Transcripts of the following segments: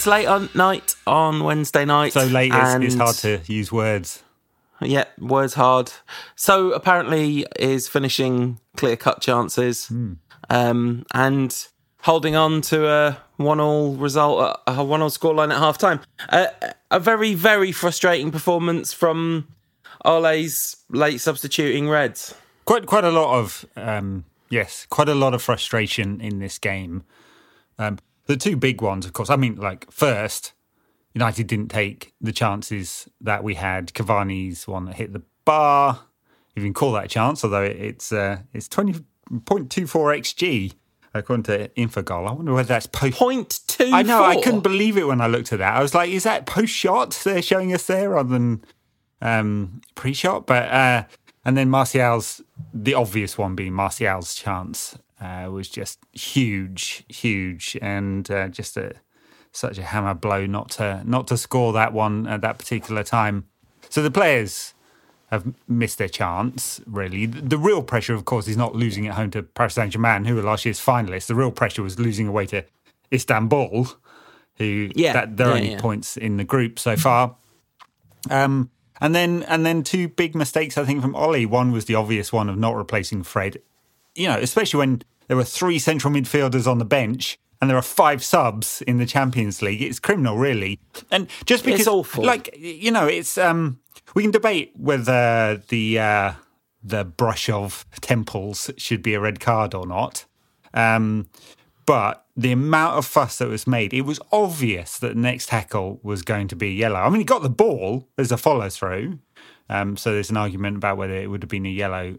it's late on night on Wednesday night. So late, it's, it's hard to use words. Yeah, words hard. So apparently is finishing clear cut chances, um, and holding on to a one all result, a one all scoreline at half time. Uh, a very very frustrating performance from Ole's late substituting Reds. Quite quite a lot of um, yes, quite a lot of frustration in this game. Um, the two big ones, of course. I mean, like first, United didn't take the chances that we had. Cavani's one that hit the bar. If you can call that a chance, although it's uh, it's twenty point two four xg according to Infogol. I wonder whether that's post. Point two. I know. I couldn't believe it when I looked at that. I was like, "Is that post shot they're showing us there, rather than um, pre shot?" But uh, and then Martial's the obvious one being Martial's chance uh, was just huge, huge, and uh, just a such a hammer blow not to not to score that one at that particular time. So the players have missed their chance. Really, the, the real pressure, of course, is not losing at home to Paris Saint Germain, who were last year's finalists. The real pressure was losing away to Istanbul, who Yeah, that they're yeah, only yeah. points in the group so far. Um, and then and then two big mistakes I think from Ollie. One was the obvious one of not replacing Fred. You know, especially when there were three central midfielders on the bench and there are five subs in the Champions League. It's criminal, really. And just because, awful. like you know, it's um, we can debate whether the uh, the brush of temples should be a red card or not. Um, but the amount of fuss that was made, it was obvious that the next tackle was going to be yellow. I mean, he got the ball as a follow through. Um, so there's an argument about whether it would have been a yellow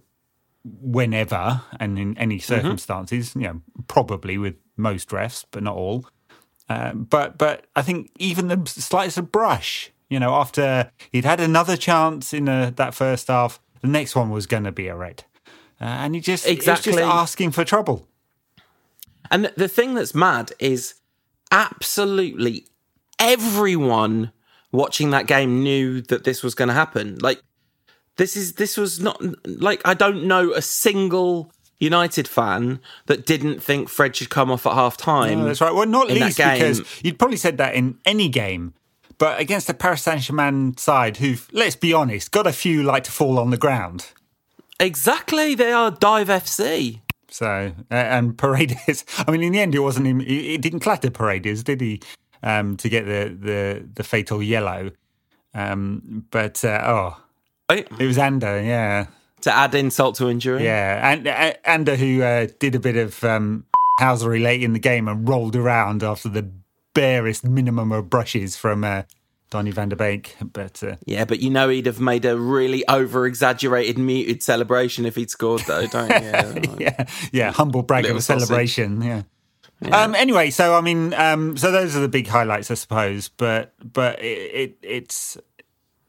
whenever and in any circumstances, you know, probably with most refs, but not all. Uh, but but I think even the slightest of brush, you know, after he'd had another chance in the, that first half, the next one was going to be a red. Uh, and he just, Exactly. just asking for trouble. And the thing that's mad is absolutely everyone watching that game knew that this was going to happen. Like this is this was not like I don't know a single United fan that didn't think Fred should come off at half time. No, that's right. Well, not least because you'd probably said that in any game, but against the Paris Saint Germain side, who've, let's be honest, got a few like to fall on the ground. Exactly, they are dive FC. So uh, and Paredes. I mean, in the end, it wasn't him. He, he didn't clatter Paredes, did he? Um, to get the the the fatal yellow. Um, but uh, oh, Right? it was Ander. Yeah, To add insult to injury. yeah, and uh, Ander who uh, did a bit of um, housery late in the game and rolled around after the barest minimum of brushes from uh, Donny van der Beek. But uh, Yeah, but you know he'd have made a really over exaggerated muted celebration if he'd scored though, don't you? yeah, yeah, humble brag of a celebration. Yeah. Um, anyway, so I mean, um, so those are the big highlights, I suppose. But but it, it it's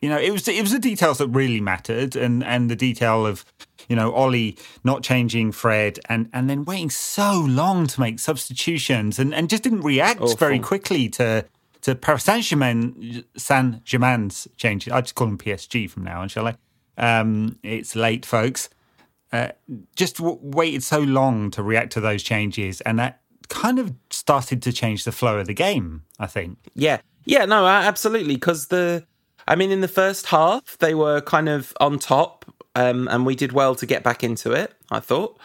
you know it was it was the details that really mattered, and and the detail of you know Ollie not changing Fred, and and then waiting so long to make substitutions, and and just didn't react very quickly to. To Paris Saint Germain, Saint Germain's changes. I just call them PSG from now on, shall I? Um, it's late, folks just w- waited so long to react to those changes, and that kind of started to change the flow of the game. I think. Yeah, yeah, no, absolutely. Because the, I mean, in the first half they were kind of on top, um, and we did well to get back into it. I thought.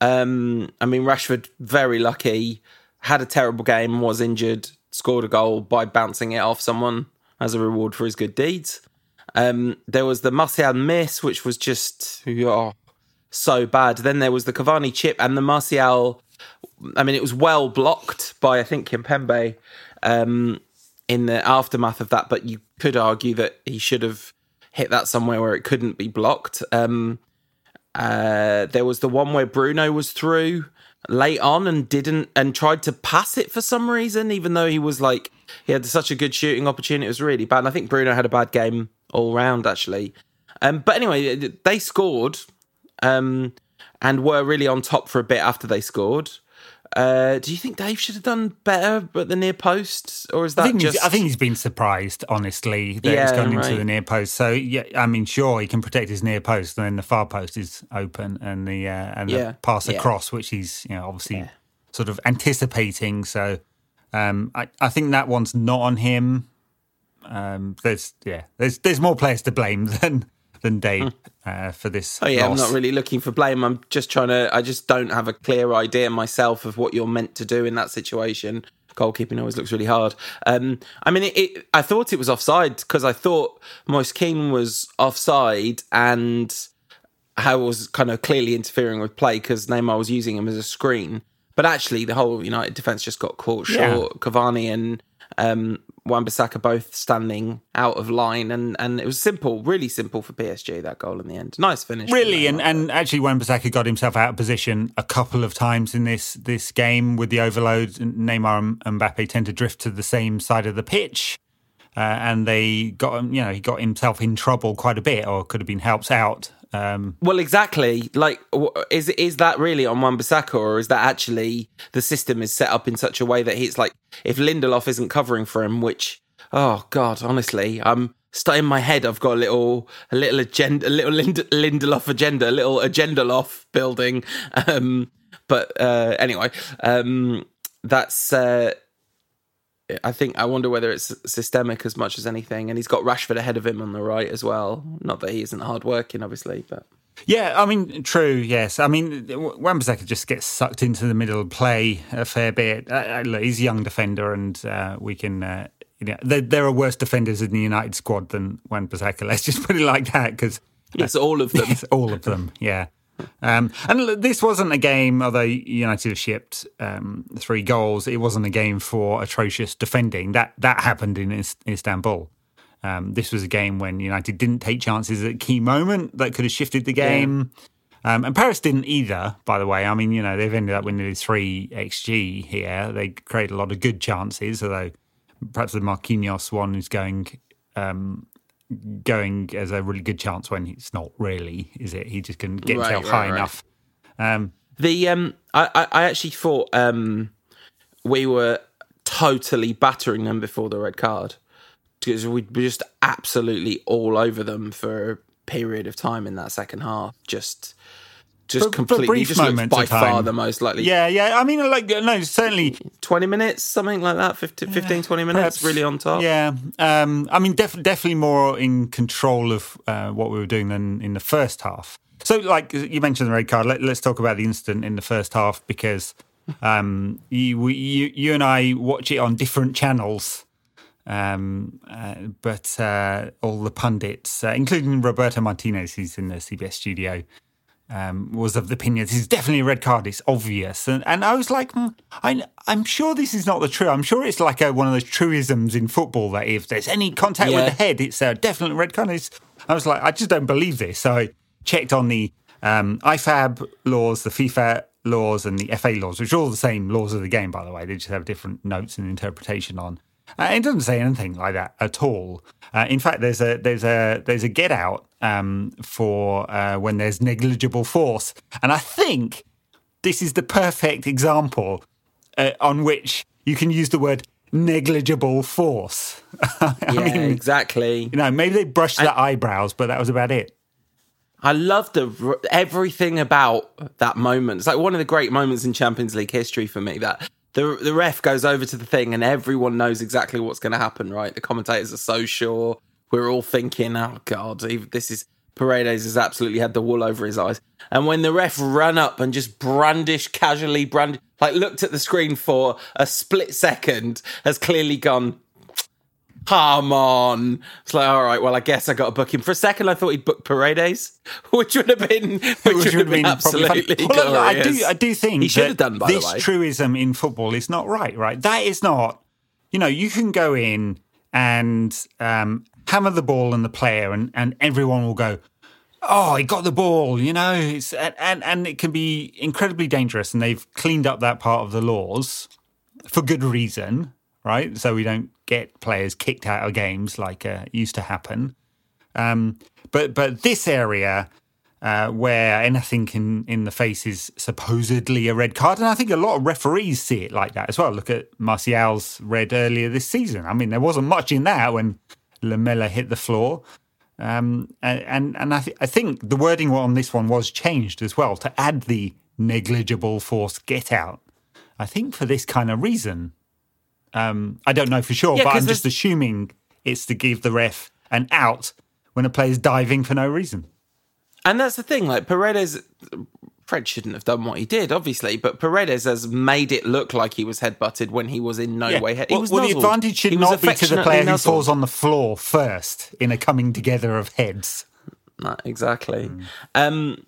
Um, I mean, Rashford very lucky, had a terrible game, was injured, scored a goal by bouncing it off someone as a reward for his good deeds. Um, there was the Martial miss, which was just oh, so bad. Then there was the Cavani chip and the Martial. I mean, it was well blocked by I think Kimpembe um, in the aftermath of that, but you could argue that he should have hit that somewhere where it couldn't be blocked. Um, uh, there was the one where Bruno was through late on and didn't and tried to pass it for some reason, even though he was like he had such a good shooting opportunity. It was really bad. And I think Bruno had a bad game all round actually. Um, but anyway, they scored um, and were really on top for a bit after they scored. Uh, do you think Dave should have done better at the near post, or is that I think, just? I think he's been surprised, honestly, that Yeah, he's gone into the near post. So yeah, I mean, sure, he can protect his near post, and then the far post is open, and the uh, and Yeah, the pass yeah. across, which he's you know obviously sort of anticipating. So Um, I, I think that one's not on him. Um, there's yeah, there's there's more players to blame than than Dave uh, for this. Oh yeah, loss. I'm not really looking for blame. I'm just trying to. I just don't have a clear idea myself of what you're meant to do in that situation. Goalkeeping always looks really hard. Um, I mean, it, it, I thought it was offside because I thought Moise Kean was offside and how was kind of clearly interfering with play because Neymar was using him as a screen. But actually, the whole United defense just got caught short. Yeah. Cavani and um, Wan-Bissaka both standing out of line, and and it was simple, really simple for PSG that goal in the end. Nice finish, Really, and, and actually, Wan-Bissaka got himself out of position a couple of times in this this game with the overload. Neymar and Mbappe tend to drift to the same side of the pitch, uh, and they got him. You know, he got himself in trouble quite a bit, or could have been helped out. Um, Well, exactly. Like, is is that really on Wan-Bissaka, or is that actually the system is set up in such a way that he's like, if Lindelof isn't covering for him, which, oh God, honestly, I'm st- in my head. I've got a little, a little agenda, a little Lind- Lindelof agenda, a little agenda loft building. Um, but uh, anyway, um, that's. Uh, I think I wonder whether it's systemic as much as anything, and he's got Rashford ahead of him on the right as well. Not that he isn't hard working, obviously, but. Yeah, I mean, true. Yes, I mean, Wan-Bissaka just gets sucked into the middle of play a fair bit. Uh, uh, he's a young defender, and uh, we can. Uh, you know, there, there are worse defenders in the United squad than Wan-Bissaka. Let's just put it like that, because Yes, all of them. Yes, all of them. Yeah. Um, and this wasn't a game, although United have shipped um, three goals. It wasn't a game for atrocious defending. That that happened in Is- Istanbul. Um, this was a game when United didn't take chances at a key moment that could have shifted the game. Um, and Paris didn't either, by the way. I mean, you know, they've ended up winning 3 XG here. They created a lot of good chances, although perhaps the Marquinhos one is going um, going as a really good chance when it's not really, is it? He just can get Right, himself right, high right. enough. Um, The um, I, I actually thought um, we were totally battering them before the red card because we were just absolutely all over them for a period of time in that second half. Just, just For- for completely, brief just looked moments by of time. far the most likely. yeah, yeah. I mean, like, no, certainly. twenty minutes, something like that. 15, 15 20 minutes, perhaps- really on top. Yeah. Um, I mean, def- definitely more in control of uh, what we were doing than in the first half. So, like you mentioned the red card, let, let's talk about the incident in the first half because um, you, we, you, you and I watch it on different channels. Um, uh, but uh, all the pundits, uh, including Roberto Martinez, who's in the CBS studio, um, was of the opinion this is definitely a red card. It's obvious, and and I was like, hmm, I, I'm sure this is not the true. I'm sure it's like a, one of those truisms in football that if there's any contact with the head, it's a definite red card. It's, I was like, I just don't believe this. So I checked on the um, IFAB laws, the FIFA laws, and the FA laws, which are all the same laws of the game, by the way. They just have different notes and interpretation on. Uh, it doesn't say anything like that at all. Uh, in fact, there's a there's a there's a get out um, for uh, when there's negligible force, and I think this is the perfect example uh, on which you can use the word negligible force. I Yeah, mean, exactly. you know, maybe they brushed their eyebrows, but that was about it. I love the everything about that moment. It's like one of the great moments in Champions League history for me. That the the ref goes over to the thing and everyone knows exactly what's going to happen. Right, the commentators are so sure. We're all thinking, "Oh God, this is Paredes has absolutely had the wool over his eyes." And when the ref ran up and just brandish casually, brand like looked at the screen for a split second, has clearly gone come on. It's like, all right, well, I guess I got to book him. For a second, I thought he'd book Paredes, which would have been, which, would have been, funny. absolutely Well, look, I do, I do think he should that have done. By this the way, truism in football is not right. Right, that is not. You know, you can go in and um, hammer the ball and the player, and and everyone will go, "Oh, he got the ball." You know, it's and and, and it can be incredibly dangerous. And they've cleaned up that part of the laws for good reason, right? So we don't get players kicked out of games like uh, used to happen. Um, but but this area uh, where anything in, in the face is supposedly a red card, and I think a lot of referees see it like that as well. Look at Martial's red earlier this season. I mean, there wasn't much in that when Lamela hit the floor. Um, and and, I, th- I think the wording on this one was changed as well to add the negligible force get out. I think for this kind of reason. Um, I don't know for sure, Yeah, but 'cause I'm just there's- assuming it's to give the ref an out when a player's diving for no reason. And that's the thing, like Paredes, Fred shouldn't have done what he did, obviously, but Paredes has made it look like he was headbutted when he was in no way. Head- he well, was well, the advantage should He not be to the affectionately player who falls on the floor first in a coming together of heads. No, exactly. Hmm. Um,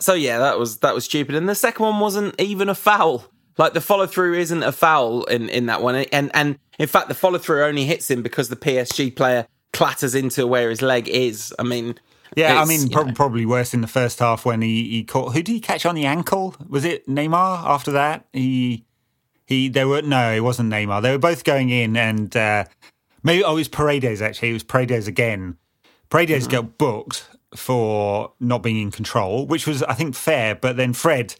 so yeah, that was that was stupid. And the second one wasn't even a foul. Like the follow through isn't a foul in in that one. And and in fact, the follow through only hits him because the PSG player clatters into where his leg is. I mean, Yeah, I mean, know. probably worse in the first half when he, he caught. Who did he catch on the ankle? Was it Neymar? After that, he he. There were no, it wasn't Neymar. They were both going in, and uh, maybe oh, it was Paredes. Actually, it was Paredes again. Paredes got booked for not being in control, which was I think fair. But then Fred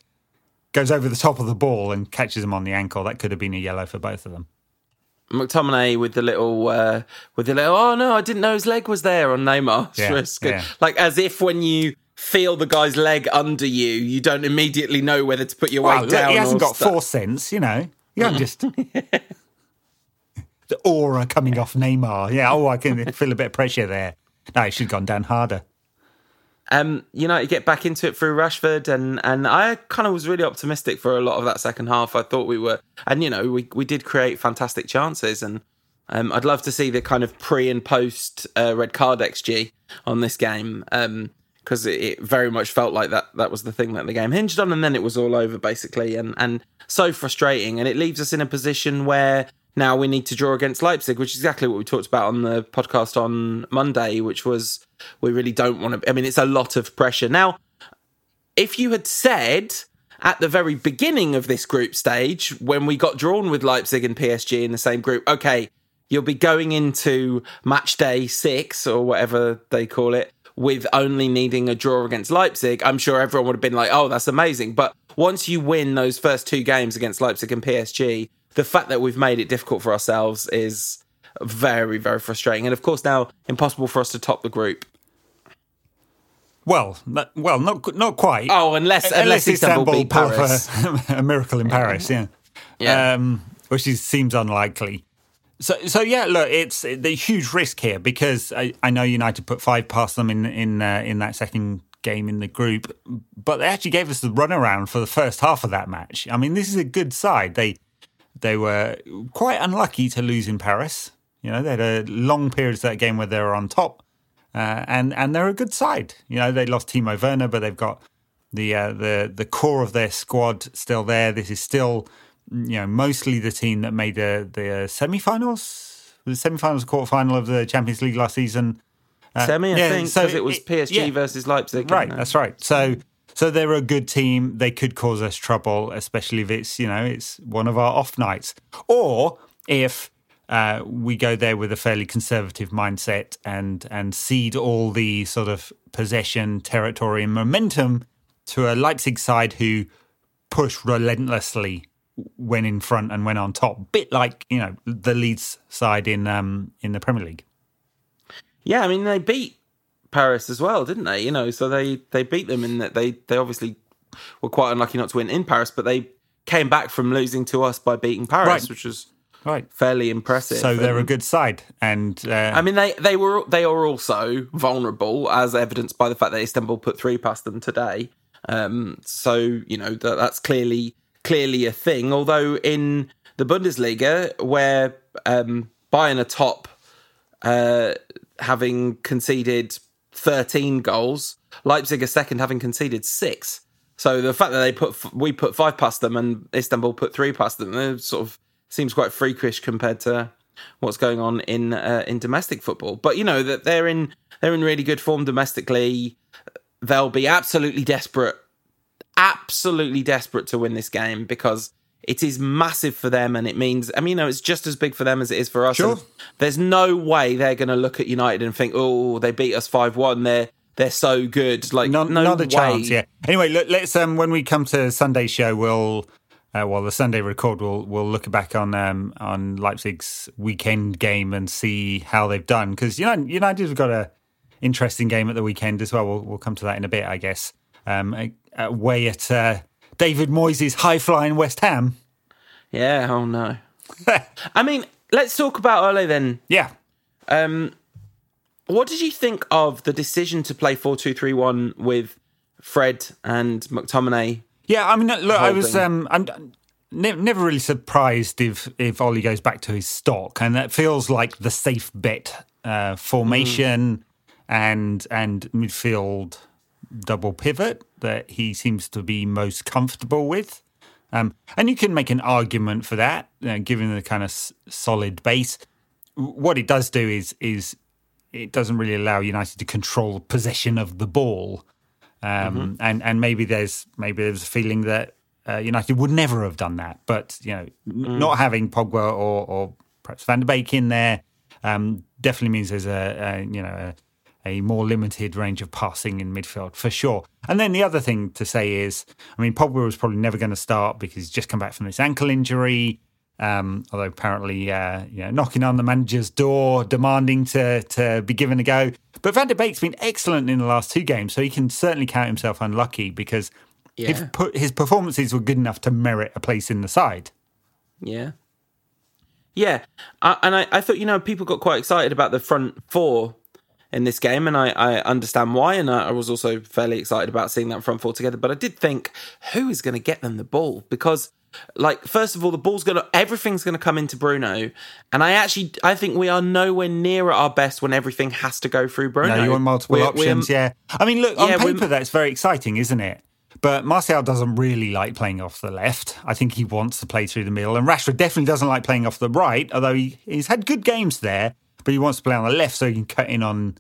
goes over the top of the ball and catches him on the ankle. That could have been a yellow for both of them. McTominay with the little uh, with the little oh no I didn't know his leg was there on Neymar Yeah, yeah. like as if when you feel the guy's leg under you you don't immediately know whether to put your weight Well, look, down he hasn't got stu- four cents, you know. You can't just the aura coming off Neymar. Yeah, oh, I can feel a bit of pressure there. No, he should have gone down harder. Um, United get back into it through Rashford, and and I kind of was really optimistic for a lot of that second half. I thought we were, and you know, we we did create fantastic chances, and um, I'd love to see the kind of pre and post uh, red card xG on this game. Um, because it, it very much felt like that that was the thing that the game hinged on, and then it was all over basically, and and so frustrating, and it leaves us in a position where now we need to draw against Leipzig, which is exactly what we talked about on the podcast on Monday, which was we really don't want to. I mean, it's a lot of pressure now. If you had said at the very beginning of this group stage, when we got drawn with Leipzig and PSG in the same group, okay, you'll be going into match day six or whatever they call it with only needing a draw against Leipzig, I'm sure everyone would have been like, oh, that's amazing. But once you win those first two games against Leipzig and PSG, the fact that we've made it difficult for ourselves is very, very frustrating. And of course, now impossible for us to top the group. Well, not, well, not not quite. Oh, unless unless, Istanbul, beat Paris. a, a miracle in Paris, yeah, Yeah. um, which is, seems unlikely. So, so yeah, look, it's the huge risk here because I, I know United put five past them in in uh, in that second game in the group, but they actually gave us the runaround for the first half of that match. I mean, this is a good side. They they were quite unlucky to lose in Paris. You know, they had a long period of that game where they were on top, uh, and and they're a good side. You know, they lost Timo Werner, but they've got the uh, the the core of their squad still there. This is still you know mostly the team that made the the semi-finals, the semi-finals, quarter-final of the Champions League last season. Semi, I yeah, think, so because it was it- PSG yeah. versus Leipzig. Right, uh, that's right. So so they're a good team. They could cause us trouble, especially if it's you know it's one of our off nights, or if uh, we go there with a fairly conservative mindset and and cede all the sort of possession, territory, and momentum to a Leipzig side who push relentlessly when in front and when on top, bit like you know the Leeds side in um in the Premier League. Yeah, I mean they beat Paris as well, didn't they? You know, so they they beat them in that they they obviously were quite unlucky not to win in Paris, but they came back from losing to us by beating Paris, Right. which was Right. fairly impressive. So they're a good side, and uh, I mean, they they were they are also vulnerable, as evidenced by the fact that Istanbul put three past them today. Um, so you know that that's clearly clearly a thing. Although in the Bundesliga, where um, Bayern are top, uh, having conceded thirteen goals, Leipzig are second, having conceded six. So the fact that they put we put five past them and Istanbul put three past them, sort of seems quite freakish compared to what's going on in uh, in domestic football. But you know that they're in they're in really good form domestically. They'll be absolutely desperate, absolutely desperate to win this game because it is massive for them, and it means I mean, you know, it's just as big for them as it is for us. Sure. There's no way they're going to look at United and think, "Oh, they beat us five one. They're they're so good." Like Not, no not a way. chance. Yeah. Anyway, look, let's um when we come to Sunday show, we'll uh, well the Sunday record, we'll we'll look back on um on Leipzig's weekend game and see how they've done because you know United have got a interesting game at the weekend as well. We'll we'll come to that in a bit, I guess. Um, away at uh, David Moyes' high flying West Ham. Yeah. Oh no. I mean, let's talk about Ole then. Yeah. Um, what did you think of the decision to play four two three one with Fred and McTominay? Yeah, I mean, look, I was. Um, I'm, ne- never really surprised if if Ollie goes back to his stock, and that feels like the safe bet uh, formation and and midfield double pivot that he seems to be most comfortable with. Um, and you can make an argument for that, uh, given the kind of s- solid base. What it does do is is it doesn't really allow United to control possession of the ball, um, and and maybe there's maybe there's a feeling that uh, United would never have done that. But you know, n- not having Pogba or, or perhaps Van der Beek in there um, definitely means there's a, a you know a, more limited range of passing in midfield for sure. And then the other thing to say is, I mean, Pogba was probably never going to start because he's just come back from this ankle injury. Um, although apparently, uh, you know, knocking on the manager's door, demanding to to be given a go. But Van der Beek's been excellent in the last two games, so he can certainly count himself unlucky because Yeah. put, his performances were good enough to merit a place in the side. Yeah. Yeah. I, and I, I thought, you know, people got quite excited about the front four in this game, and I, I understand why. And I, I was also fairly excited about seeing that front four together. But I did think, who is going to get them the ball? Because, like, first of all, the ball's going to, everything's going to come into Bruno. And I actually, I think we are nowhere near at our best when everything has to go through Bruno. No, you want multiple We're- options, we're- yeah. I mean, look, on Yeah, paper, that's very exciting, isn't it? But Martial doesn't really like playing off the left. I think he wants to play through the middle. And Rashford definitely doesn't like playing off the right, although he, he's had good games there, but he wants to play on the left so he can cut in on,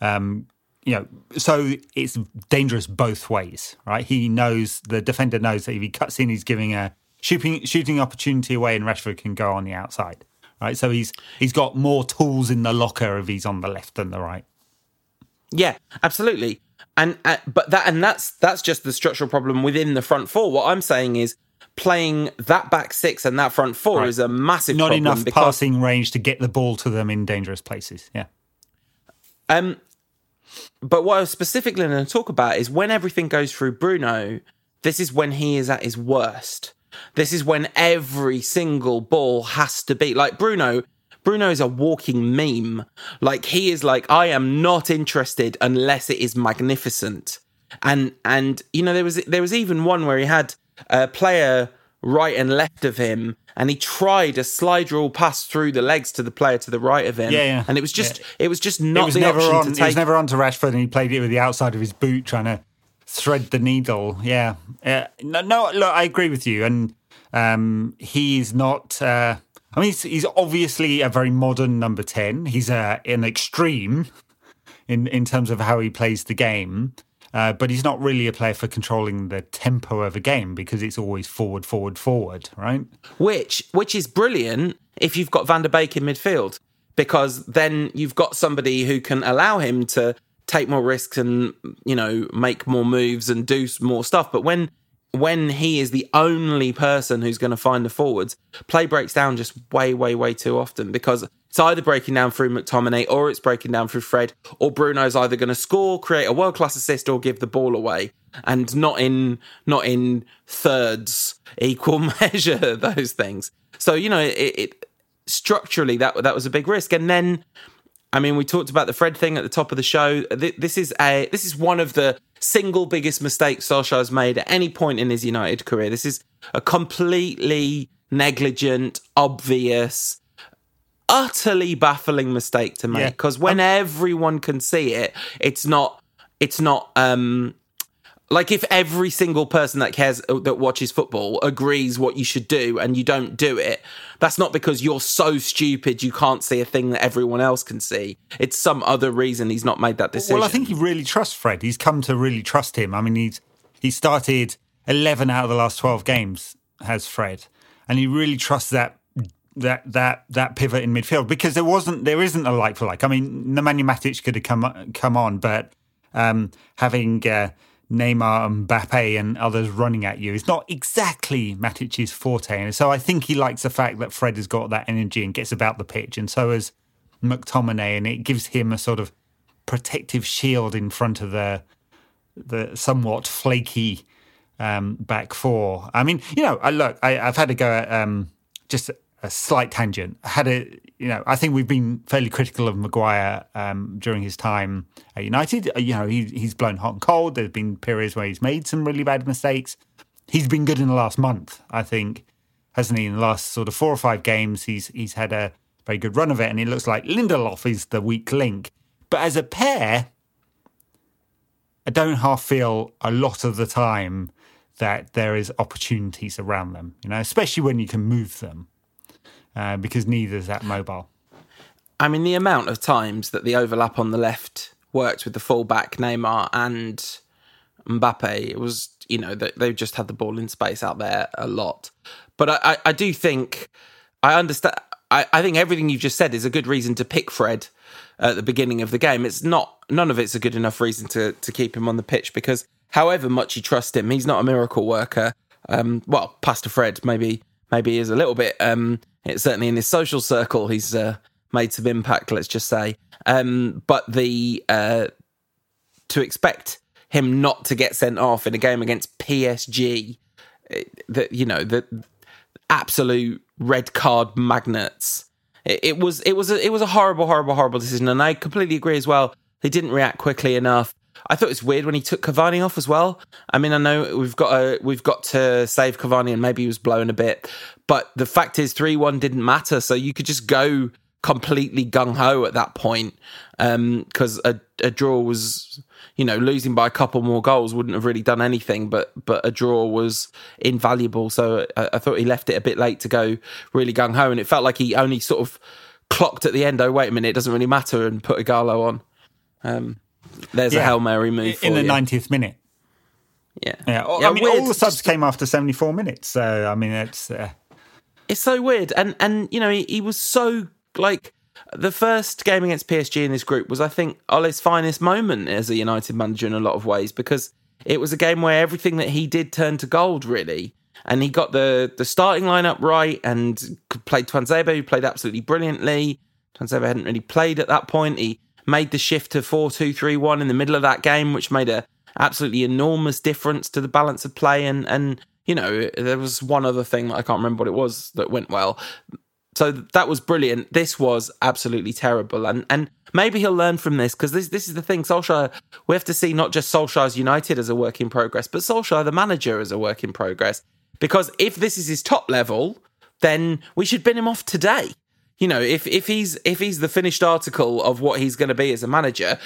um, you know, so it's dangerous both ways, right? He knows, the defender knows that if he cuts in, he's giving a shooting, shooting opportunity away and Rashford can go on the outside, right? So he's he's got more tools in the locker if he's on the left than the right. Yeah, absolutely. And uh, but that and that's that's just the structural problem within the front four. What I'm saying is playing that back six and that front four Right. is a massive not problem enough because passing range to get the ball to them in dangerous places. Yeah. Um but what I was specifically going to talk about is when everything goes through Bruno, this is when he is at his worst. This is when every single ball has to be like Bruno. Bruno is a walking meme. Like he is like, I am not interested unless it is magnificent. And and you know there was there was even one where he had a player right and left of him, and he tried a slide rule pass through the legs to the player to the right of him. Yeah, yeah. And it was just Yeah. it was just not was the option on. to It was never on to Rashford, and he played it with the outside of his boot, trying to thread the needle. Yeah. Uh, no, no. Look, I agree with you, and um, he's not. Uh, I mean, he's, he's obviously a very modern number ten. He's uh, an extreme in in terms of how he plays the game. Uh, but he's not really a player for controlling the tempo of a game because it's always forward, forward, forward, right? which which is brilliant if you've got Van der Beek in midfield because then you've got somebody who can allow him to take more risks and you know make more moves and do more stuff but when when he is the only person who's going to find the forwards play breaks down just way way way too often because it's either breaking down through McTominay or it's breaking down through Fred or Bruno's either going to score create a world class assist or give the ball away. And not in not in thirds equal measure those things. So you know it, it structurally that that was a big risk. And then I mean, we talked about the Fred thing at the top of the show. This is a this is one of the single biggest mistakes Solskjaer's made at any point in his United career. This is a completely negligent, obvious, utterly baffling mistake to make. Yeah. Because when everyone can see it, it's not it's not um like if every single person that cares that watches football agrees what you should do and you don't do it that's not because you're so stupid you can't see a thing that everyone else can see it's some other reason he's not made that decision Well, I think he really trusts Fred. He's come to really trust him. I mean, he's he started eleven out of the last twelve games has Fred, and he really trusts that that that that pivot in midfield because there wasn't there isn't a like for like. I mean, Nemanja Matic could have come come on, but um, having uh, Neymar and Mbappe and others running at you is not exactly Matic's forte. And so I think he likes the fact that Fred has got that energy and gets about the pitch, and so has McTominay, and it gives him a sort of protective shield in front of the the somewhat flaky um, back four. I mean, you know, I look, I, I've had to go at um, just a slight tangent. I had a you know, I think we've been fairly critical of Maguire um, during his time at United. Uh, you know, he, he's blown hot and cold. There's been periods where he's made some really bad mistakes. He's been good in the last month, I think, hasn't he? In the last sort of four or five games, he's he's had a very good run of it, and it looks like Lindelof is the weak link. But as a pair, I don't half feel a lot of the time that there is opportunities around them, you know, especially when you can move them, uh, because neither is that mobile. I mean, the amount of times that the overlap on the left worked with the fullback Neymar and Mbappe, it was, you know, that they just had the ball in space out there a lot. But I, I, I do think I understand. I, I think everything you've just said is a good reason to pick Fred at the beginning of the game. It's not none of it's a good enough reason to to keep him on the pitch because however much you trust him, he's not a miracle worker. Um, well, Pastor Fred maybe maybe is a little bit. Um, it's certainly in his social circle, he's uh, made some impact. Let's just say, um, but the uh, to expect him not to get sent off in a game against PSG, that you know the absolute red card magnets. It, it was it was a, it was a horrible, horrible, horrible decision, and I completely agree as well. They didn't react quickly enough. I thought it was weird when he took Cavani off as well. I mean, I know we've got a, we've got to save Cavani, and maybe he was blown a bit, but the fact is, three one didn't matter. So you could just go completely gung ho at that point because um, a, a draw was you know losing by a couple more goals wouldn't have really done anything but but a draw was invaluable so I, I thought he left it a bit late to go really gung ho and it felt like he only sort of clocked at the end oh wait a minute it doesn't really matter and put Ighalo on um, there's yeah. a hail mary move in the you. 90th minute yeah yeah, yeah I mean weird. all the subs came after 74 minutes so I mean it's uh... it's so weird and and you know he, he was so like the first game against PSG in this group was, I think, Ole's finest moment as a United manager in a lot of ways because it was a game where everything that he did turned to gold, really. And he got the the starting lineup right and played Tuanzebe, who played absolutely brilliantly. Tuanzebe hadn't really played at that point. He made the shift to 4 2 3 1 in the middle of that game, which made a absolutely enormous difference to the balance of play. And, and you know, there was one other thing that I can't remember what it was that went well so that was brilliant. This was absolutely terrible, and and maybe he'll learn from this because this this is the thing. Solskjaer, we have to see not just Solskjaer's United as a work in progress, but Solskjaer the manager as a work in progress. Because if this is his top level, then we should bin him off today. You know, if if he's if he's the finished article of what he's going to be as a manager,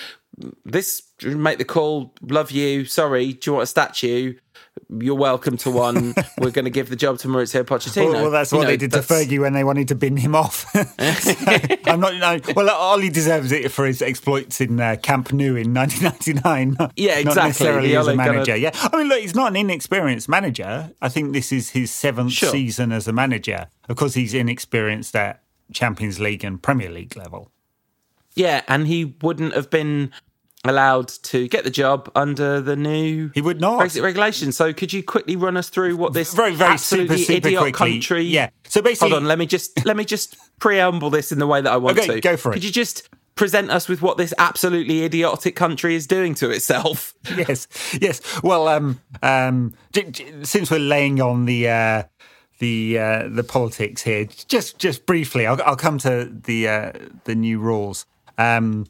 this make the call. Love you. Sorry. Do you want a statue? you're welcome to one. We're going to give the job to Mauricio Pochettino. Well, well that's what you know, they did that's... to Fergie when they wanted to bin him off. so, I'm not. No, well, Ollie deserves it for his exploits in uh, Camp Nou in 1999. yeah, exactly. Not necessarily as a manager. Gonna... Yeah, I mean, look, he's not an inexperienced manager. I think this is his seventh sure. season as a manager. Of course, he's inexperienced at Champions League and Premier League level. Yeah, and he wouldn't have been allowed to get the job under the new he would not Brexit regulation. So could you quickly run us through what this very very absolutely super, super idiot quickly. country? Yeah. So basically, hold on. Let me just let me just preamble this in the way that I want okay, to. Go for it. Could you just present us with what this absolutely idiotic country is doing to itself? yes. Yes. Well, um, um, since we're laying on the. Uh, the uh, the politics here. Just just briefly, I'll, I'll come to the uh, the new rules. Um,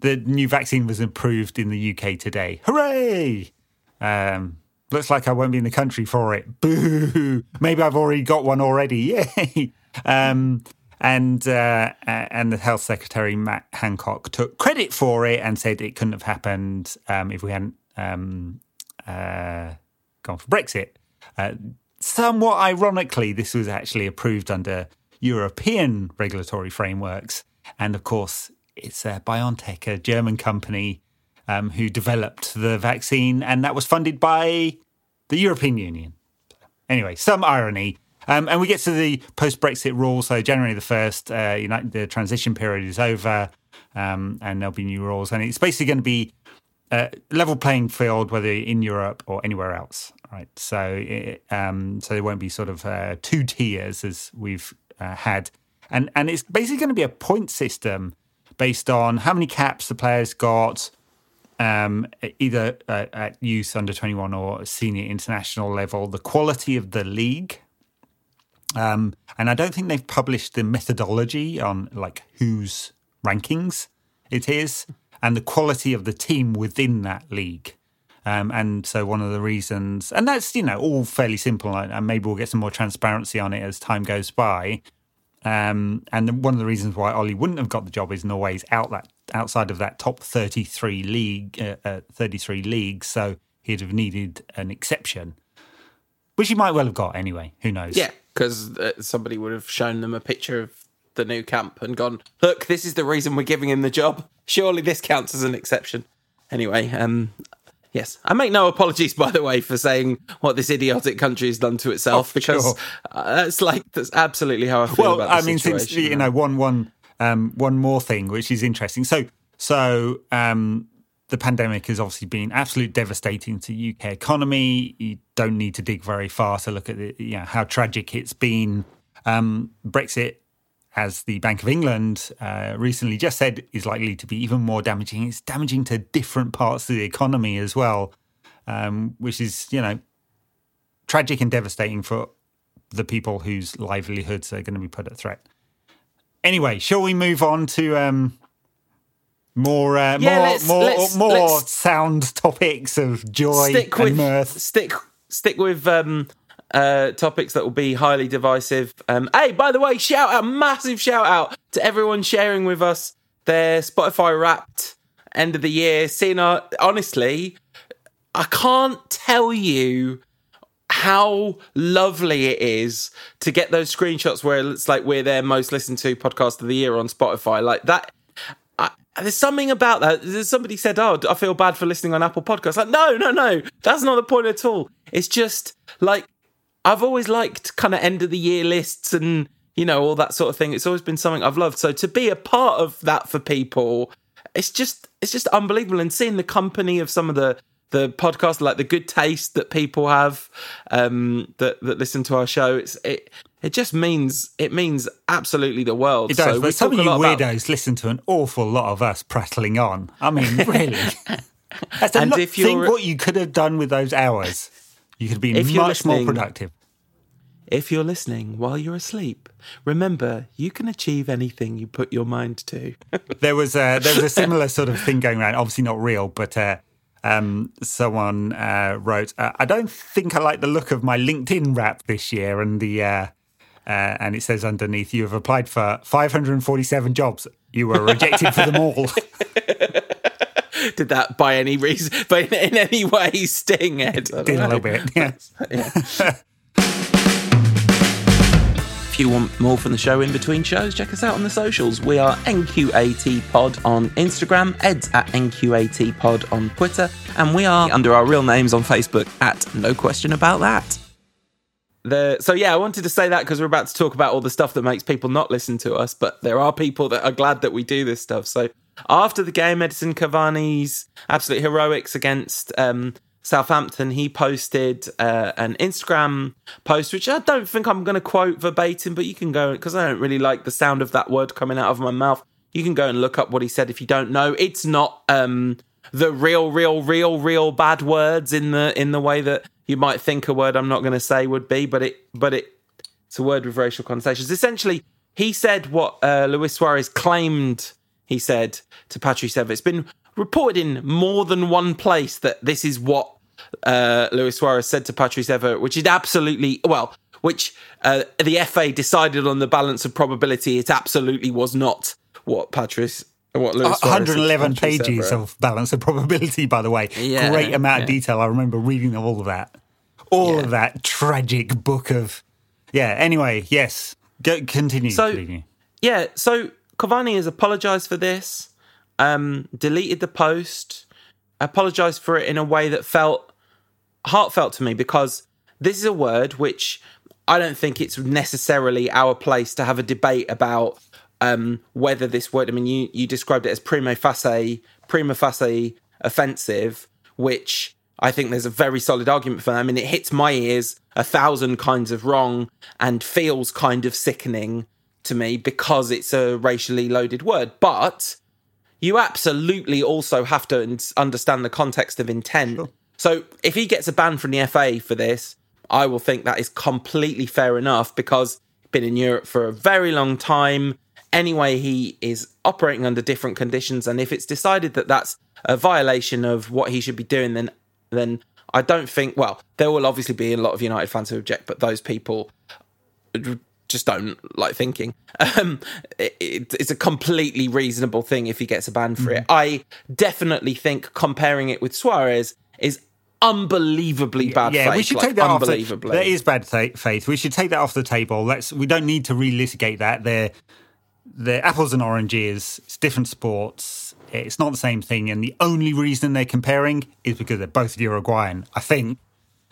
the new vaccine was approved in the UK today. Hooray! Um, looks like I won't be in the country for it. Boo! Maybe I've already got one already. Yay! Um, and uh, and the health secretary Matt Hancock took credit for it and said it couldn't have happened um, if we hadn't um, uh, gone for Brexit. Uh, somewhat ironically, this was actually approved under European regulatory frameworks, and of course, it's BioNTech, a German company um, who developed the vaccine, and that was funded by the European Union. Anyway, some irony. Um, and we get to the post Brexit rules. So, January the 1st, uh, United, the transition period is over, um, and there'll be new rules. And it's basically going to be a level playing field, whether in Europe or anywhere else. Right. So, it, um, so there won't be sort of uh, two tiers as we've uh, had. And, and it's basically going to be a point system based on how many caps the players got, um, either uh, at youth under 21 or senior international level, the quality of the league, Um, and I don't think they've published the methodology on like whose rankings it is and the quality of the team within that league. Um, and so one of the reasons, and that's you know all fairly simple, and maybe we'll get some more transparency on it as time goes by. Um, and one of the reasons why Ollie wouldn't have got the job is Norway's out that outside of that top thirty three league, uh, uh, thirty three leagues, so he'd have needed an exception, which he might well have got anyway. Who knows? Yeah, because uh, somebody would have shown them a picture of the Nou Camp and gone, "Look, this is the reason we're giving him the job. Surely this counts as an exception." Anyway, um, Yes, I make no apologies, by the way, for saying what this idiotic country has done to itself, oh, because sure. uh, that's like that's absolutely how I feel. About it. Well, I mean, since you know, one one um, one more thing which is interesting. So, so um, the pandemic has obviously been absolutely devastating to the UK economy. You don't need to dig very far to look at it, you know, how tragic it's been. Um, Brexit as the Bank of England uh, recently just said, is likely to be even more damaging. It's damaging to different parts of the economy as well, um, which is, you know, tragic and devastating for the people whose livelihoods are going to be put at threat. Anyway, shall we move on to um, more, uh, yeah, more, let's, more, let's, more let's sound topics of joy stick and with, mirth? Stick, stick with um, uh, topics that will be highly divisive. Um, hey, by the way, shout out, massive shout out to everyone sharing with us their Spotify Wrapped end of the year. Seeing our, honestly, I can't tell you how lovely it is to get those screenshots where it's like we're their most listened to podcast of the year on Spotify. Like that. there's something about that. Somebody said, "Oh, I feel bad for listening on Apple Podcasts." Like, no, no, no. That's not the point at all. It's just like I've always liked kind of end of the year lists and you know all that sort of thing. It's always been something I've loved. So to be a part of that for people, it's just it's just unbelievable. And seeing the company of some of the the podcast, like the good taste that people have um, that that listen to our show, it's it it just means it means absolutely the world. It does. So but some of you weirdos about... listen to an awful lot of us prattling on. I mean, really. That's a and lot. If you're... Think what you could have done with those hours. You could be if much more productive. If you're listening while you're asleep, remember you can achieve anything you put your mind to. there was a, there was a similar sort of thing going around. Obviously not real, but uh, um, someone uh, wrote, uh, "I don't think I like the look of my LinkedIn wrap this year," and the uh, uh, and it says underneath, "You have applied for 547 jobs. You were rejected for them all." did that by any reason, but in, in any way sting Ed? Did a little bit, yeah. yeah. if you want more from the show in between shows, check us out on the socials. We are NQAT Pod on Instagram, Ed's at NQAT Pod on Twitter, and we are under our real names on Facebook at No Question About That. The, so yeah, I wanted to say that because we're about to talk about all the stuff that makes people not listen to us, but there are people that are glad that we do this stuff. So after the game, Edinson Cavani's absolute heroics against um, Southampton, he posted uh, an Instagram post, which I don't think I'm going to quote verbatim, but you can go because I don't really like the sound of that word coming out of my mouth. You can go and look up what he said if you don't know. It's not um, the real, real, real, real bad words in the in the way that you might think a word I'm not going to say would be, but it, but it, it's a word with racial connotations. Essentially, he said what uh, Luis Suarez claimed he said to Patrice Evra. It's been reported in more than one place that this is what uh, Luis Suarez said to Patrice Evra, which is absolutely, well, which uh, the FA decided on the balance of probability. It absolutely was not what Patrice what Luis 111 pages of balance of probability, by the way. Yeah, Great amount yeah. of detail. I remember reading all of that. All yeah. of that tragic book of. Yeah, anyway, yes. Go, continue. So, yeah, so Cavani has apologised for this, um, deleted the post, apologised for it in a way that felt heartfelt to me because this is a word which I don't think it's necessarily our place to have a debate about um, whether this word. I mean, you you described it as prima facie prima facie offensive, which I think there's a very solid argument for. I mean, it hits my ears a thousand kinds of wrong and feels kind of sickening to me because it's a racially loaded word. But you absolutely also have to understand the context of intent. Sure. So if he gets a ban from the FA for this, I will think that is completely fair enough because been in Europe for a very long time. Anyway, he is operating under different conditions, and if it's decided that that's a violation of what he should be doing, then then I don't think. Well, there will obviously be a lot of United fans who object, but those people just don't like thinking. Um, it, it, it's a completely reasonable thing if he gets a ban for mm. it. I definitely think comparing it with Suarez is unbelievably bad yeah, faith. we should like, take that unbelievably. off. The, that is bad faith. We should take that off the table. Let's. We don't need to relitigate that. They're they're apples and oranges. It's different sports. It's not the same thing. And the only reason they're comparing is because they're both Uruguayan. I think.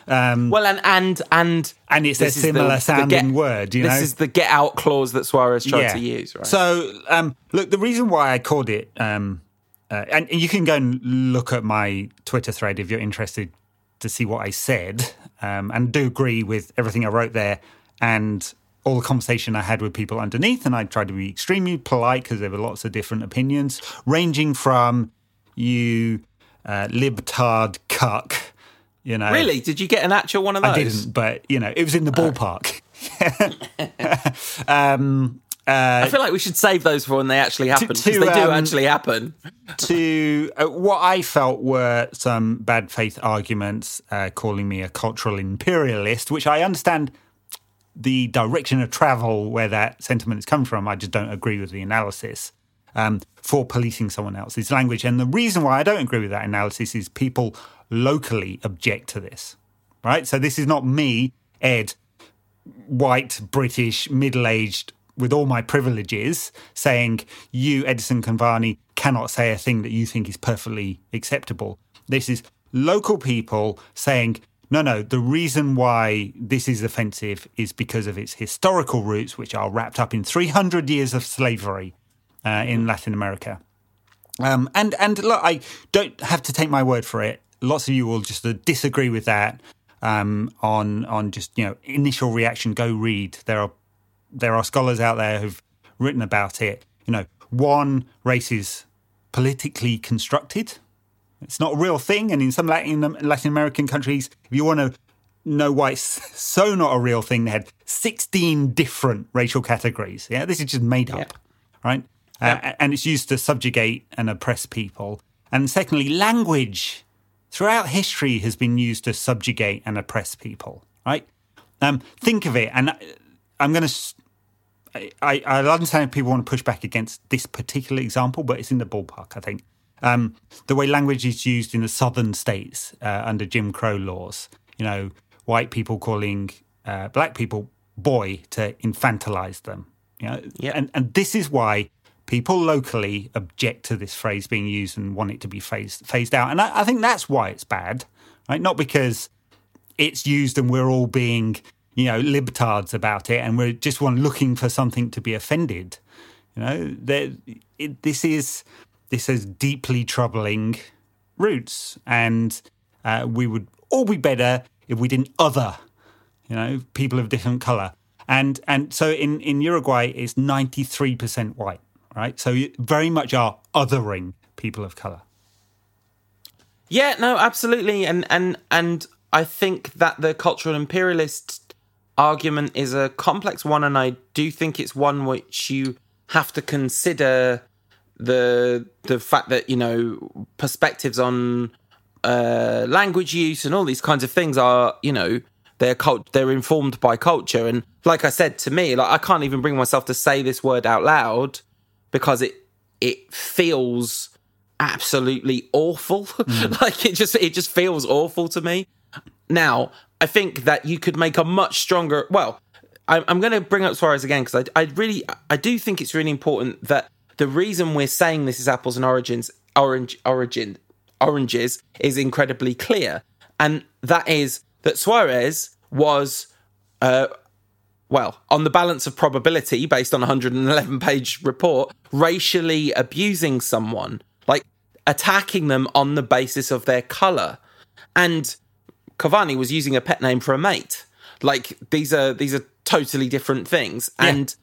Um, well, and and and and it's a similar the, sounding the get, word. You this know? is the get out clause that Suarez tried yeah. to use. Right. So, um, look, the reason why I called it, um, uh, and you can go and look at my Twitter thread if you're interested to see what I said, um, and do agree with everything I wrote there, and all the conversation I had with people underneath. And I tried to be extremely polite because there were lots of different opinions, ranging from you uh, libtard cuck you know, really? Did you get an actual one of those? I didn't, but you know, it was in the oh. ballpark. um, uh, I feel like we should save those for when they actually happen because they do um, actually happen. to uh, what I felt were some bad faith arguments, uh, calling me a cultural imperialist, which I understand the direction of travel where that sentiment has come from. I just don't agree with the analysis um, for policing someone else's language. And the reason why I don't agree with that analysis is people locally object to this, right? So this is not me, Ed, white, British, middle aged, with all my privileges, saying, you, Edinson Cavani, cannot say a thing that you think is perfectly acceptable. This is local people saying, no, no, the reason why this is offensive is because of its historical roots, which are wrapped up in 300 years of slavery uh, in Latin America. Um, and and look, I don't have to take my word for it lots of you will just disagree with that um, on on just you know initial reaction. Go read. There are there are scholars out there who've written about it. You know, one race is politically constructed. It's not a real thing, and in some Latin Latin American countries, if you want to know why it's so not a real thing, they had sixteen different racial categories. Yeah, this is just made up, right? Uh, and it's used to subjugate and oppress people. And secondly, language throughout history has been used to subjugate and oppress people, right? Um, think of it, and I'm going to. I, I understand if people want to push back against this particular example, but it's in the ballpark, I think. Um, the way language is used in the southern states uh, under Jim Crow laws, you know, white people calling uh, black people boy to infantilize them. You know, yeah. and, and this is why people locally object to this phrase being used and want it to be phased phased out. And I, I think that's why it's bad, right? Not because it's used and we're all being, you know, libtards about it and we're just one looking for something to be offended. You know, it, this is this has deeply troubling roots, and uh, we would all be better if we didn't other, you know, people of different color. And and so in in Uruguay, it's ninety three percent white right? So you very much are othering people of color. Yeah, no, absolutely, and and and I think that the cultural imperialist argument is a complex one, and I do think it's one which you have to consider the the fact that you know perspectives on uh, language use and all these kinds of things are you know they're cult- they're informed by culture and like I said to me like I can't even bring myself to say this word out loud because it it feels absolutely awful. Mm. like it just it just feels awful to me. Now, I think that you could make a much stronger. Well, I, I'm, going to bring up Suarez again because I, I really I do think it's really important that the reason we're saying this is apples and origins orange origin oranges is incredibly clear, and that is that Suarez was uh, well, on the balance of probability based on a 111 page report, racially abusing someone, like attacking them on the basis of their color. And Cavani was using a pet name for a mate. Like these are these are totally different things. Yeah. And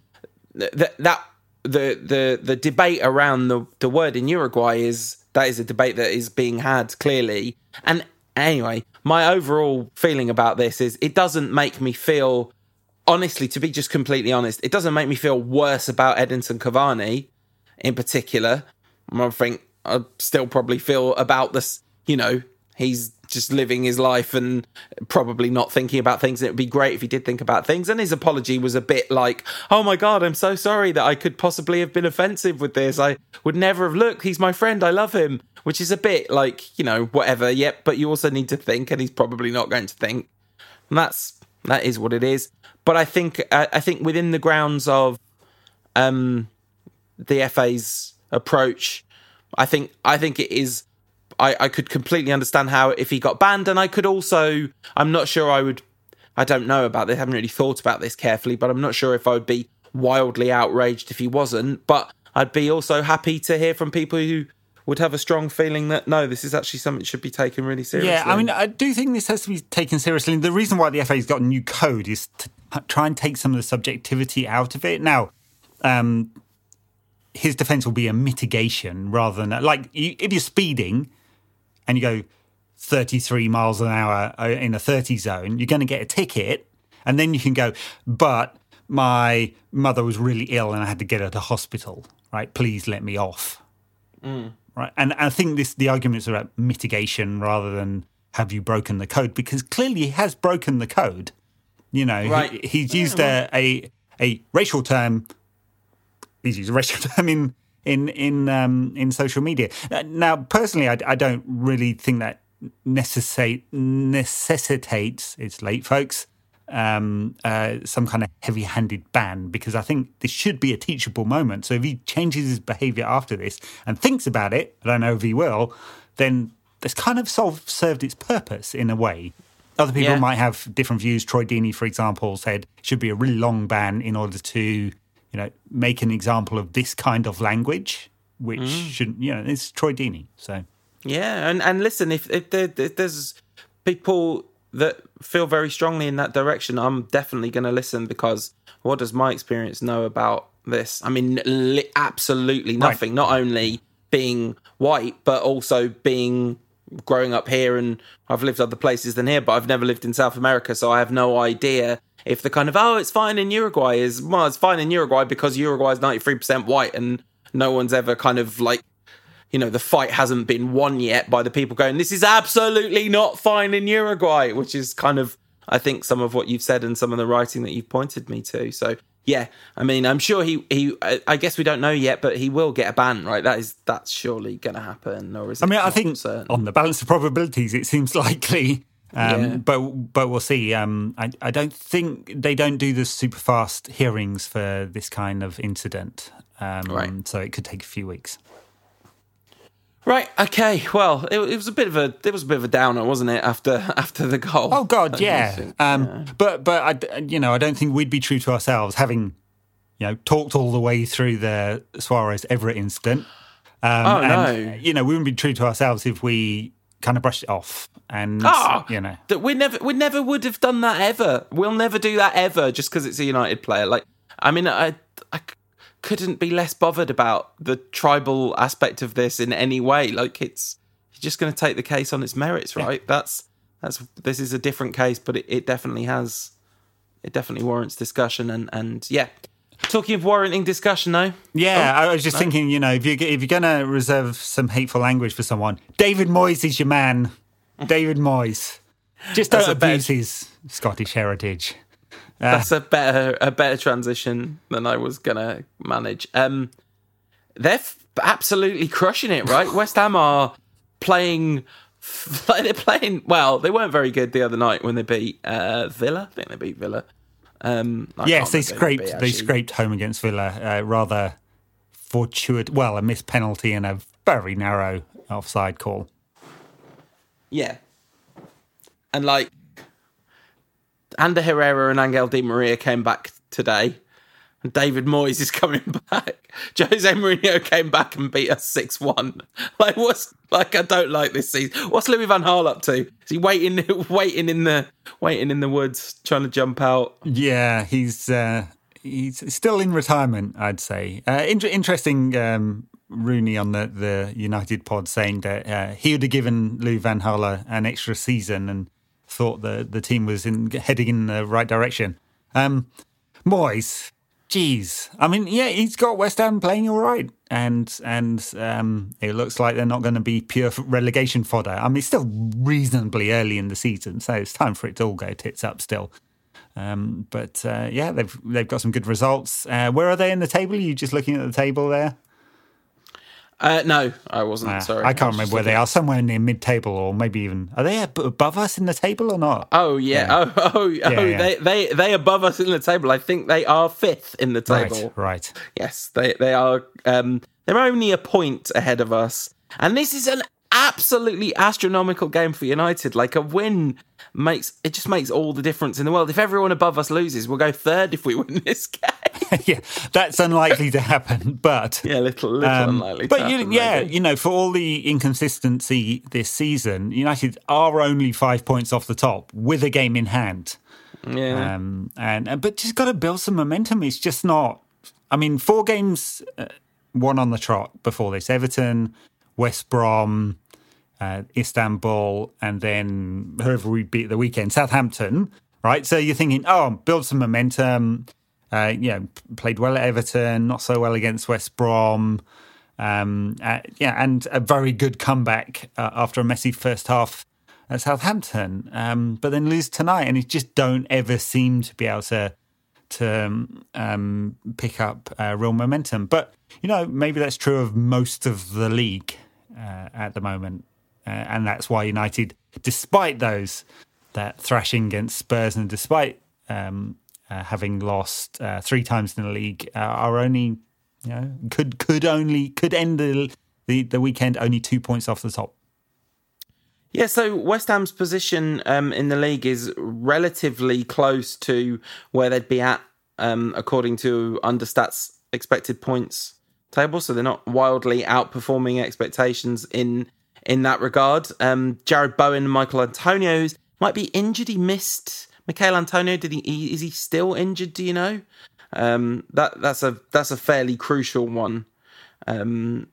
th- that the the the debate around the the word in Uruguay is that is a debate that is being had clearly. And Anyway, my overall feeling about this is it doesn't make me feel, honestly, to be just completely honest, it doesn't make me feel worse about Edinson Cavani in particular. I think I still probably feel about this, you know, he's just living his life and probably not thinking about things. It would be great if he did think about things. And his apology was a bit like, "Oh my god, I'm so sorry that I could possibly have been offensive with this. I would never have looked. He's my friend. I love him." Which is a bit like, you know, whatever. Yep, but you also need to think, and he's probably not going to think. And that's that is what it is. But I think I, I think within the grounds of um the FA's approach, I think I think it is I, I could completely understand how if he got banned, and I could also, I'm not sure I would, I don't know about this, I haven't really thought about this carefully, but I'm not sure if I would be wildly outraged if he wasn't. But I'd be also happy to hear from people who would have a strong feeling that no, this is actually something that should be taken really seriously. Yeah, I mean, I do think this has to be taken seriously. The reason why the FA's got a new code is to try and take some of the subjectivity out of it. Now, um, his defence will be a mitigation rather than like you, if you're speeding and you go 33 miles an hour uh, in a 30 zone, you're going to get a ticket. And then you can go, but my mother was really ill and I had to get her to hospital, right? Please let me off. Mm. Right. And I think this the arguments is about mitigation rather than have you broken the code because clearly he has broken the code. You know, right. he, he's used a, a, a racial term. He's used a racial term in in in um, in social media. Now, personally, I, I don't really think that necessitate necessitates. It's late, folks. Um, uh, some kind of heavy-handed ban because I think this should be a teachable moment. So if he changes his behaviour after this and thinks about it, I don't know if he will, then this kind of solved, served its purpose in a way. Other people yeah. might have different views. Troy Deeney, for example, said it should be a really long ban in order to you know, make an example of this kind of language, which mm. shouldn't, you know, it's Troy Deeney. So yeah, and and listen, if if, there, if there's people that feel very strongly in that direction, I'm definitely going to listen because what does my experience know about this? I mean, li- absolutely nothing. Right. Not only being white, but also being growing up here and I've lived other places than here, but I've never lived in South America, so I have no idea if the kind of oh it's fine in Uruguay is well it's fine in Uruguay because Uruguay is 93% white and no one's ever kind of like you know the fight hasn't been won yet by the people going this is absolutely not fine in Uruguay which is kind of I think some of what you've said and some of the writing that you've pointed me to. So yeah I mean I'm sure he he I guess we don't know yet but he will get a ban right that is that's surely going to happen or is I mean I think certain? on the balance of probabilities it seems likely um, yeah. But but we'll see. Um, I I don't think they don't do the super fast hearings for this kind of incident. Um, right. So it could take a few weeks. Right. Okay. Well, it, it, was a bit of a it was a bit of a downer, wasn't it? After after the goal. Oh God, yeah. Um, yeah. But but I you know I don't think we'd be true to ourselves having you know talked all the way through the Suarez Evra incident. Um, oh and, no. You know we wouldn't be true to ourselves if we kind of brushed it off and oh, you know that we never we never would have done that ever we'll never do that ever just because it's a united player like i mean i couldn't be less bothered about the tribal aspect of this in any way like it's you're just going to take the case on its merits right yeah. that's that's this is a different case but it, it definitely has it definitely warrants discussion and and yeah Talking of warranting discussion, though. Yeah, oh, I was just no. thinking, you know, if you if you're gonna reserve some hateful language for someone, David Moyes is your man. David Moyes. Just don't abuse his Scottish heritage. That's a better a better transition than I was gonna manage. Um, they're f- absolutely crushing it, right? West Ham are playing. Like they're playing well. They weren't very good the other night when they beat uh, Villa. I think they beat Villa. Um, yes, they scraped. Be, they scraped home against Villa. Uh, rather fortuitous. Well, a missed penalty and a very narrow offside call. Yeah, and like Ander Herrera and Angel Di Maria came back today, and David Moyes is coming back. Jose Mourinho came back and beat us six one. Like what's like I don't like this season. What's Louis Van Gaal up to? Is he waiting waiting in the waiting in the woods trying to jump out? Yeah, he's uh, he's still in retirement. I'd say. Uh, in- interesting um, Rooney on the, the United pod saying that uh, he would have given Lou Van Gaal an extra season and thought the the team was in, heading in the right direction. Um, Moyes, geez, I mean, yeah, he's got West Ham playing all right, and and um, it looks like they're not going to be pure relegation fodder. I mean, it's still reasonably early in the season, so it's time for it to all go tits up still. Um, but uh, yeah, they've they've got some good results. Uh, where are they in the table? Are you just looking at the table there? Uh, no, I wasn't. Uh, sorry, I can't I remember where they are. Somewhere near mid-table, or maybe even are they above us in the table or not? Oh yeah. yeah. Oh oh yeah, oh. Yeah. They they they above us in the table. I think they are fifth in the table. Right. right. Yes, they they are. Um, they're only a point ahead of us, and this is an absolutely astronomical game for United. Like a win makes it just makes all the difference in the world. If everyone above us loses, we'll go third if we win this game. yeah, that's unlikely to happen, but yeah, little little um, unlikely. But you, yeah, maybe. you know, for all the inconsistency this season, United are only five points off the top with a game in hand. Yeah, um, and, and but just got to build some momentum. It's just not. I mean, four games. Uh, one on the trot before this Everton, West Brom, uh, Istanbul, and then whoever we beat the weekend, Southampton, right? So you're thinking, oh, build some momentum. Uh, know, played well at Everton, not so well against West Brom. Um, uh, yeah, and a very good comeback uh, after a messy first half at Southampton. Um, but then lose tonight, and it just don't ever seem to be able to to um, pick up uh, real momentum. But you know, maybe that's true of most of the league uh, at the moment, uh, and that's why United, despite those that thrashing against Spurs, and despite um, uh, having lost uh, three times in the league, uh, are only you know could could only could end the, the the weekend only two points off the top. Yeah, so West Ham's position um, in the league is relatively close to where they'd be at um, according to Understat's expected points table. So they're not wildly outperforming expectations in in that regard. Um, Jarrod Bowen and Michail Antonio's might be injured. He missed Michail Antonio. Did he? Is he still injured? Do you know? Um, that that's a that's a fairly crucial one, um,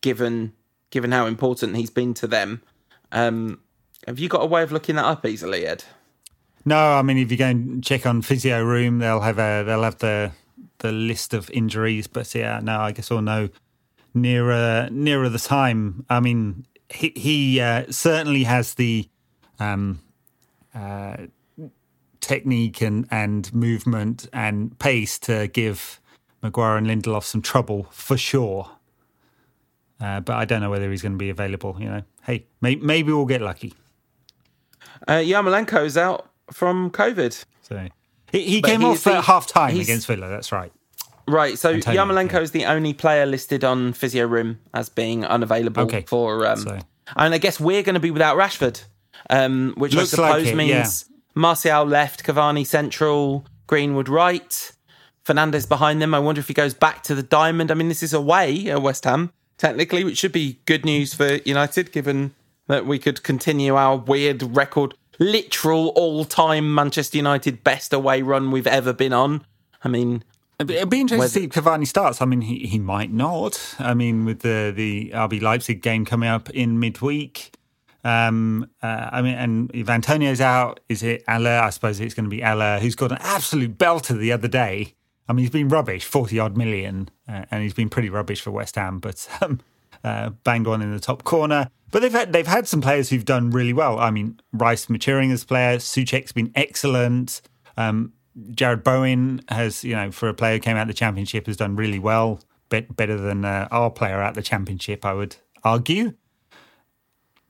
given given how important he's been to them. Um, have you got a way of looking that up easily, Ed? No, I mean if you go and check on Physio Room, they'll have a they'll have the the list of injuries. But yeah, no, I guess we'll know nearer nearer the time. I mean, he he uh, certainly has the um, uh, technique and and movement and pace to give Maguire and Lindelof some trouble for sure. Uh, but I don't know whether he's going to be available. You know, hey, may, maybe we'll get lucky. Uh, Yarmolenko's out from COVID. So he, he came off at half time against Villa. That's right. Right. So Antonio, Yarmolenko yeah. is the only player listed on Physio Room as being unavailable okay. for. Um, so. And I guess we're going to be without Rashford, um, which Looks I suppose like it, means. Martial left, Cavani central, Greenwood right, Fernandez behind them. I wonder if he goes back to the diamond. I mean, this is away at West Ham technically, which should be good news for United, given that we could continue our weird record, literal all time Manchester United best away run we've ever been on. I mean, It'd be interesting to see if Cavani starts. I mean, he, he might not. I mean, with the the RB Leipzig game coming up in midweek. Um, uh, I mean, and if Antonio's out, is it Haller? I suppose it's going to be Haller, who's got an absolute belter the other day. I mean, he's been rubbish, 40 odd million, uh, and he's been pretty rubbish for West Ham, but um, uh, banged one in the top corner. But they've had, they've had some players who've done really well. I mean, Rice maturing as player, Soucek's been excellent. Um, Jarrod Bowen has, you know, for a player who came out of the championship, has done really well, better than uh, our player at the championship, I would argue.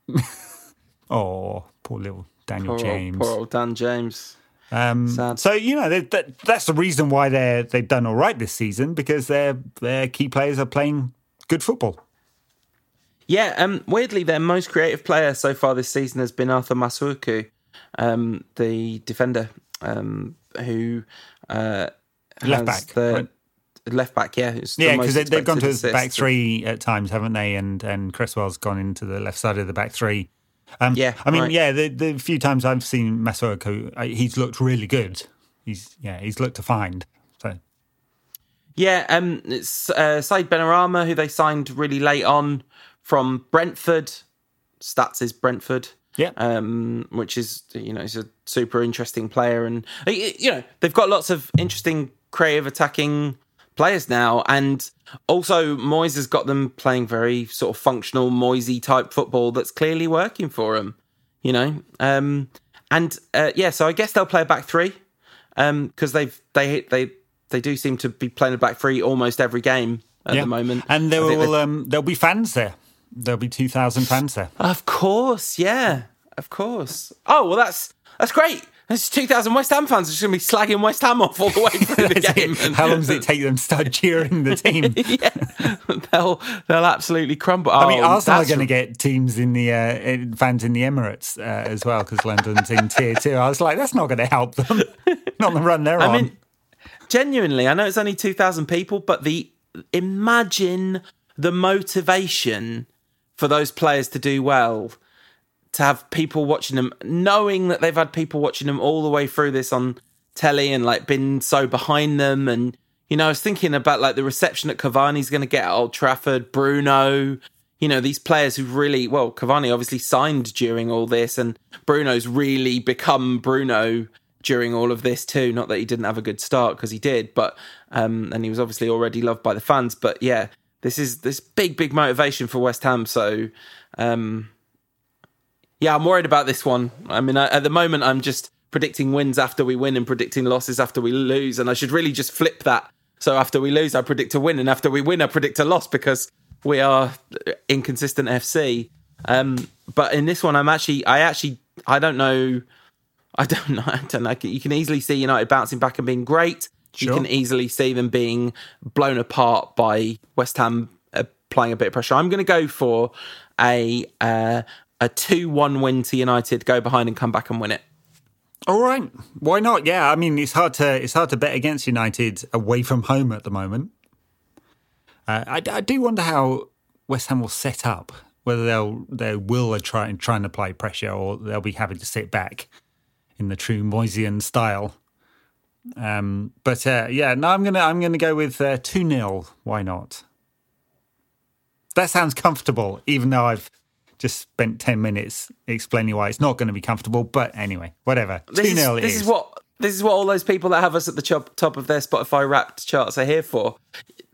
oh, poor little Daniel poor James. Old, poor old Dan James. Um, so you know that, that's the reason why they they've done all right this season because their their key players are playing good football. Yeah, um, weirdly, their most creative player so far this season has been Arthur Masuaku, um, the defender um, who uh, left back, the, right? Left back. Yeah, yeah, because the they, have gone to the back three at times, haven't they? And and Cresswell's gone into the left side of the back three. Um, yeah, I mean, right. yeah, the, the few times I've seen Masuaku, uh, he's looked really good. He's yeah, he's looked to find. So Yeah, um, it's uh, Said Benrahma, who they signed really late on from Brentford. Stats is Brentford. Yeah. Um, which is you know he's a super interesting player, and you know they've got lots of interesting creative attacking players now, and also Moyes has got them playing very sort of functional Moisey type football that's clearly working for them. You know, um, and uh, yeah, so I guess they'll play a back three because um, they've they they they do seem to be playing a back three almost every game at Yeah. the moment. And there will um, there'll be fans there. There'll be two thousand fans there. Of course, yeah, of course. Oh well, that's that's great. There's two thousand West Ham fans just going to be slagging West Ham off all the way through the game. it. How long does it take them to start cheering the team? yeah, they'll they'll absolutely crumble. I mean, Oh, Arsenal are going to get teams in the uh, fans in the Emirates uh, as well because London's in tier two. I was like, that's not going to help them. not the run they're I on. mean, genuinely, I know it's only 2,000 people, but the imagine the motivation for those players to do well, to have people watching them, knowing that they've had people watching them all the way through this on telly and like been so behind them. And, you know, I was thinking about like the reception that Cavani's going to get at Old Trafford, Bruno. You know, these players who've really, well, Cavani obviously signed during all this, and Bruno's really become Bruno during all of this too. Not that he didn't have a good start because he did, but um, and he was obviously already loved by the fans. But yeah, this is this big, big motivation for West Ham. So um, yeah, I'm worried about this one. I mean, I, at the moment, I'm just predicting wins after we win and predicting losses after we lose, and I should really just flip that. So after we lose, I predict a win, and after we win, I predict a loss because we are inconsistent FC. Um, but in this one, I'm actually, I actually, I don't know. I don't know. I don't know. You can easily see United bouncing back and being great. You can easily see them being blown apart by West Ham uh, applying a bit of pressure. I'm going to go for a uh, a two-one win to United. Go behind and come back and win it. All right, why not? Yeah, I mean, it's hard to it's hard to bet against United away from home at the moment. Uh, I, I do wonder how West Ham will set up. Whether they'll they will try and trying to apply pressure or they'll be having to sit back in the true Moyesian style. Um, but uh, yeah, no, I'm gonna I'm gonna go with uh, two 0 Why not? That sounds comfortable, even though I've just spent ten minutes explaining why it's not going to be comfortable. But anyway, whatever. Two This, 0 is, this is what this is what all those people that have us at the top, top of their Spotify Wrapped charts are here for.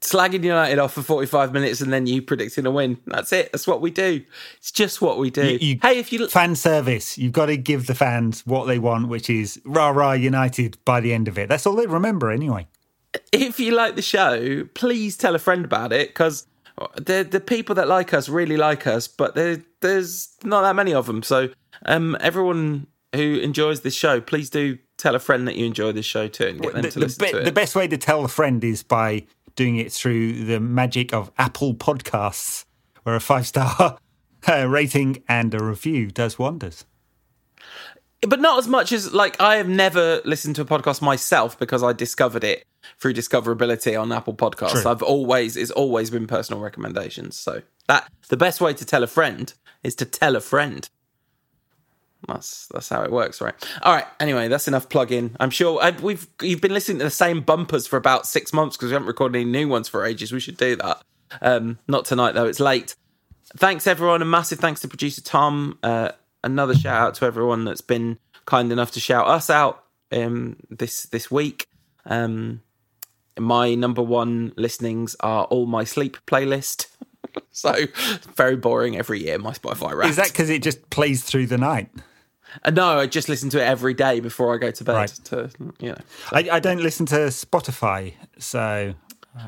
Slagging United off for 45 minutes and then you predicting a win. That's it. That's what we do. It's just what we do. You- you- hey, if you fan service. You've got to give the fans what they want, which is rah rah United by the end of it. That's all they remember anyway. if you like the show, please tell a friend about it because the the people that like us really like us, but there there's not that many of them. So um, everyone who enjoys this show, please do tell a friend that you enjoy this show too and get them The, to listen to it. the best way to tell a friend is by doing it through the magic of Apple Podcasts, where a five star uh, rating and a review does wonders. But not as much as like I have never listened to a podcast myself because I discovered it through discoverability on Apple Podcasts. True. I've always it's always been personal recommendations. So that the best way to tell a friend is to tell a friend. That's that's how it works, right? All right. Anyway, that's enough plug-in. I'm sure I, we've you've been listening to the same bumpers for about six months because we haven't recorded any new ones for ages. We should do that. Um, not tonight though; it's late. Thanks everyone, and massive thanks to producer Tom. Uh, another shout out to everyone that's been kind enough to shout us out um, this this week. Um, my number one listenings are all my sleep playlist. so very boring every year. My Spotify rap. Is that because it just plays through the night? Uh, no, I just listen to it every day before I go to bed. Right. To you know. I, I don't listen to Spotify, so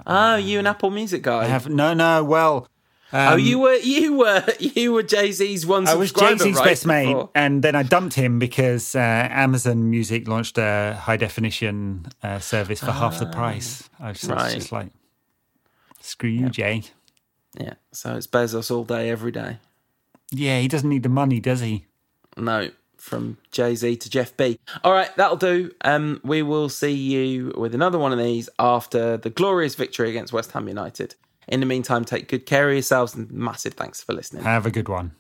Oh, you an Apple Music guy? I have no, no. Well, oh, you were you were you were Jay Z's one I was Jay Z's right, best mate, and then I dumped him because uh, Amazon Music launched a high definition uh, service for half the price. I was right. just like, screw you, Jay. Yeah, so it's Bezos all day, every day. Yeah, he doesn't need the money, does he? No, from Jay Z to Jeff B. All right, that'll do. Um, we will see you with another one of these after the glorious victory against West Ham United. In the meantime, take good care of yourselves and massive thanks for listening. Have a good one.